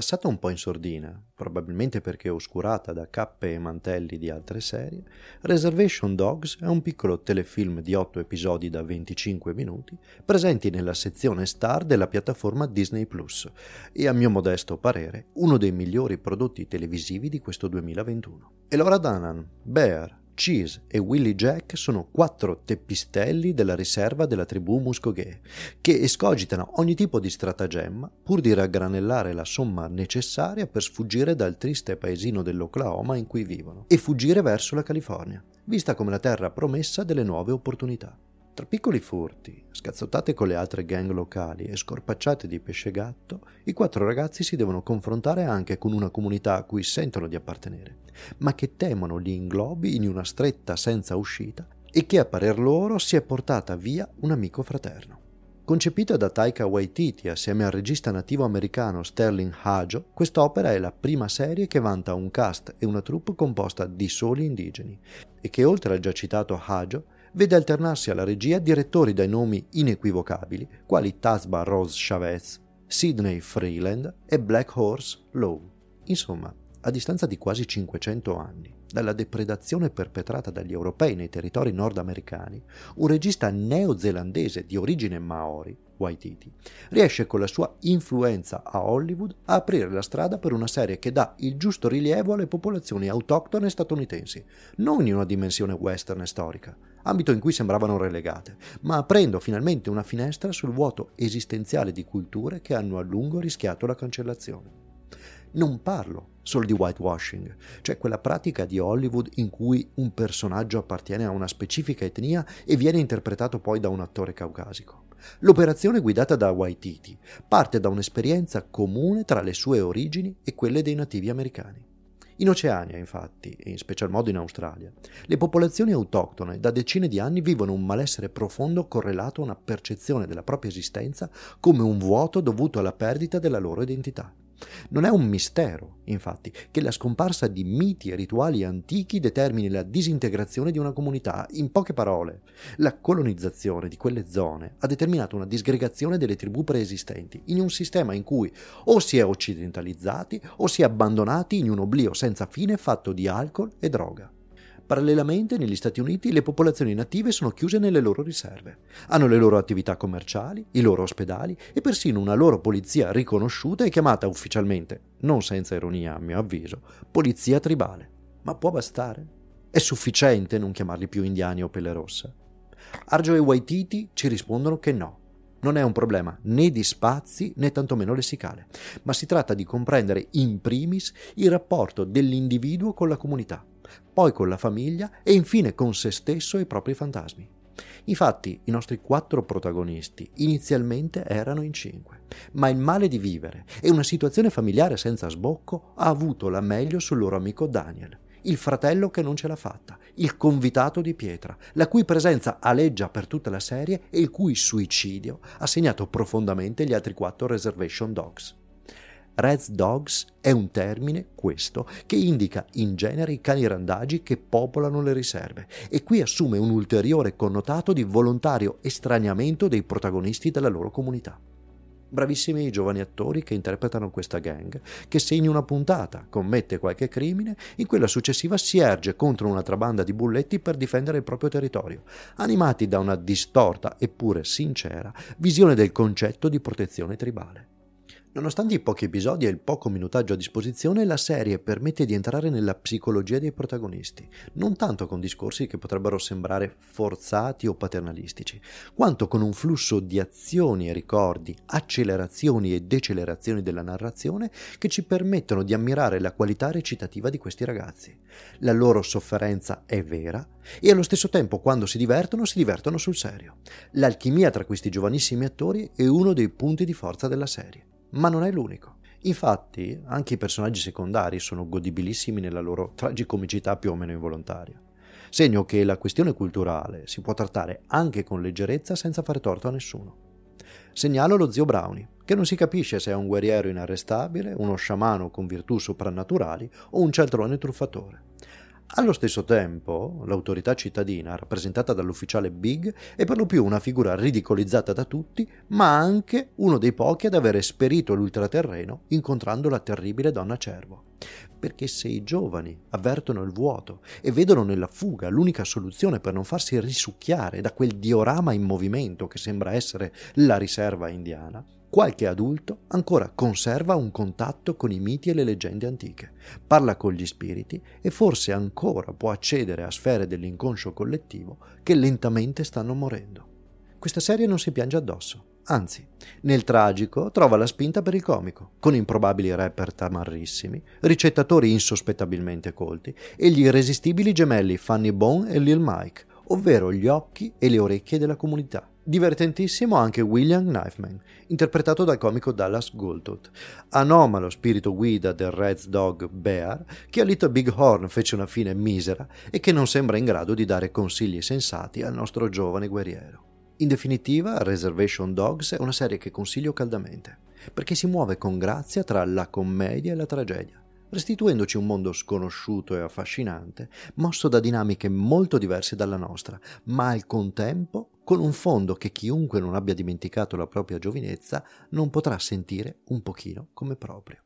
Passata un po' in sordina, probabilmente perché oscurata da cappe e mantelli di altre serie, Reservation Dogs è un piccolo telefilm di 8 episodi da 25 minuti, presenti nella sezione star della piattaforma Disney Plus e a mio modesto parere uno dei migliori prodotti televisivi di questo 2021. Elora Danan, Bear, Cheese e Willie Jack sono quattro teppistelli della riserva della tribù Muscogee, che escogitano ogni tipo di stratagemma pur di raggranellare la somma necessaria per sfuggire dal triste paesino dell'Oklahoma in cui vivono e fuggire verso la California, vista come la terra promessa delle nuove opportunità. Tra piccoli furti, scazzottate con le altre gang locali e scorpacciate di pesce gatto, i quattro ragazzi si devono confrontare anche con una comunità a cui sentono di appartenere, ma che temono li inglobi in una stretta senza uscita e che a parer loro si è portata via un amico fraterno. Concepita da Taika Waititi assieme al regista nativo americano Sterling Hajo, quest'opera è la prima serie che vanta un cast e una troupe composta di soli indigeni e che oltre al già citato Hajo vede alternarsi alla regia direttori dai nomi inequivocabili quali Tasba Rose Chavez, Sidney Freeland e Black Horse Lowe. Insomma, a distanza di quasi 500 anni dalla depredazione perpetrata dagli europei nei territori nordamericani, un regista neozelandese di origine maori, Waititi, riesce con la sua influenza a Hollywood a aprire la strada per una serie che dà il giusto rilievo alle popolazioni autoctone statunitensi, non in una dimensione western e storica, ambito in cui sembravano relegate, ma aprendo finalmente una finestra sul vuoto esistenziale di culture che hanno a lungo rischiato la cancellazione. Non parlo solo di whitewashing, cioè quella pratica di Hollywood in cui un personaggio appartiene a una specifica etnia e viene interpretato poi da un attore caucasico. L'operazione guidata da Waititi parte da un'esperienza comune tra le sue origini e quelle dei nativi americani. In Oceania, infatti, e in special modo in Australia, le popolazioni autoctone da decine di anni vivono un malessere profondo correlato a una percezione della propria esistenza come un vuoto dovuto alla perdita della loro identità. Non è un mistero, infatti, che la scomparsa di miti e rituali antichi determini la disintegrazione di una comunità. In poche parole, la colonizzazione di quelle zone ha determinato una disgregazione delle tribù preesistenti in un sistema in cui o si è occidentalizzati o si è abbandonati in un oblio senza fine fatto di alcol e droga. Parallelamente, negli Stati Uniti, le popolazioni native sono chiuse nelle loro riserve. Hanno le loro attività commerciali, i loro ospedali e persino una loro polizia riconosciuta e chiamata ufficialmente, non senza ironia a mio avviso, polizia tribale. Ma può bastare? È sufficiente non chiamarli più indiani o pelle rossa? Argio e Waititi ci rispondono che no. Non è un problema né di spazi né tantomeno lessicale, ma si tratta di comprendere in primis il rapporto dell'individuo con la comunità poi con la famiglia e infine con se stesso e i propri fantasmi. Infatti i nostri quattro protagonisti inizialmente erano in cinque, ma il male di vivere e una situazione familiare senza sbocco ha avuto la meglio sul loro amico Daniel, il fratello che non ce l'ha fatta, il convitato di pietra, la cui presenza aleggia per tutta la serie e il cui suicidio ha segnato profondamente gli altri quattro Reservation Dogs. Red Dogs è un termine, questo, che indica in genere i cani randagi che popolano le riserve e qui assume un ulteriore connotato di volontario estraniamento dei protagonisti della loro comunità. Bravissimi i giovani attori che interpretano questa gang, che se in una puntata commette qualche crimine, in quella successiva si erge contro un'altra banda di bulletti per difendere il proprio territorio, animati da una distorta eppure sincera visione del concetto di protezione tribale. Nonostante i pochi episodi e il poco minutaggio a disposizione, la serie permette di entrare nella psicologia dei protagonisti, non tanto con discorsi che potrebbero sembrare forzati o paternalistici, quanto con un flusso di azioni e ricordi, accelerazioni e decelerazioni della narrazione che ci permettono di ammirare la qualità recitativa di questi ragazzi. La loro sofferenza è vera e allo stesso tempo quando si divertono si divertono sul serio. L'alchimia tra questi giovanissimi attori è uno dei punti di forza della serie ma non è l'unico. Infatti, anche i personaggi secondari sono godibilissimi nella loro tragicomicità più o meno involontaria. Segno che la questione culturale si può trattare anche con leggerezza senza fare torto a nessuno. Segnalo lo zio Brownie, che non si capisce se è un guerriero inarrestabile, uno sciamano con virtù soprannaturali o un cialtrone truffatore. Allo stesso tempo, l'autorità cittadina, rappresentata dall'ufficiale Big, è per lo più una figura ridicolizzata da tutti, ma anche uno dei pochi ad aver esperito l'ultraterreno incontrando la terribile donna cervo. Perché se i giovani avvertono il vuoto e vedono nella fuga l'unica soluzione per non farsi risucchiare da quel diorama in movimento che sembra essere la riserva indiana, Qualche adulto ancora conserva un contatto con i miti e le leggende antiche, parla con gli spiriti e forse ancora può accedere a sfere dell'inconscio collettivo che lentamente stanno morendo. Questa serie non si piange addosso, anzi, nel tragico trova la spinta per il comico, con improbabili rapper tamarrissimi, ricettatori insospettabilmente colti e gli irresistibili gemelli Funny Bone e Lil Mike, ovvero gli occhi e le orecchie della comunità. Divertentissimo anche William Knifeman, interpretato dal comico Dallas Goultut, anomalo spirito guida del Red Dog Bear, che a Little Big Horn fece una fine misera e che non sembra in grado di dare consigli sensati al nostro giovane guerriero. In definitiva, Reservation Dogs è una serie che consiglio caldamente, perché si muove con grazia tra la commedia e la tragedia restituendoci un mondo sconosciuto e affascinante, mosso da dinamiche molto diverse dalla nostra, ma al contempo con un fondo che chiunque non abbia dimenticato la propria giovinezza non potrà sentire un pochino come proprio.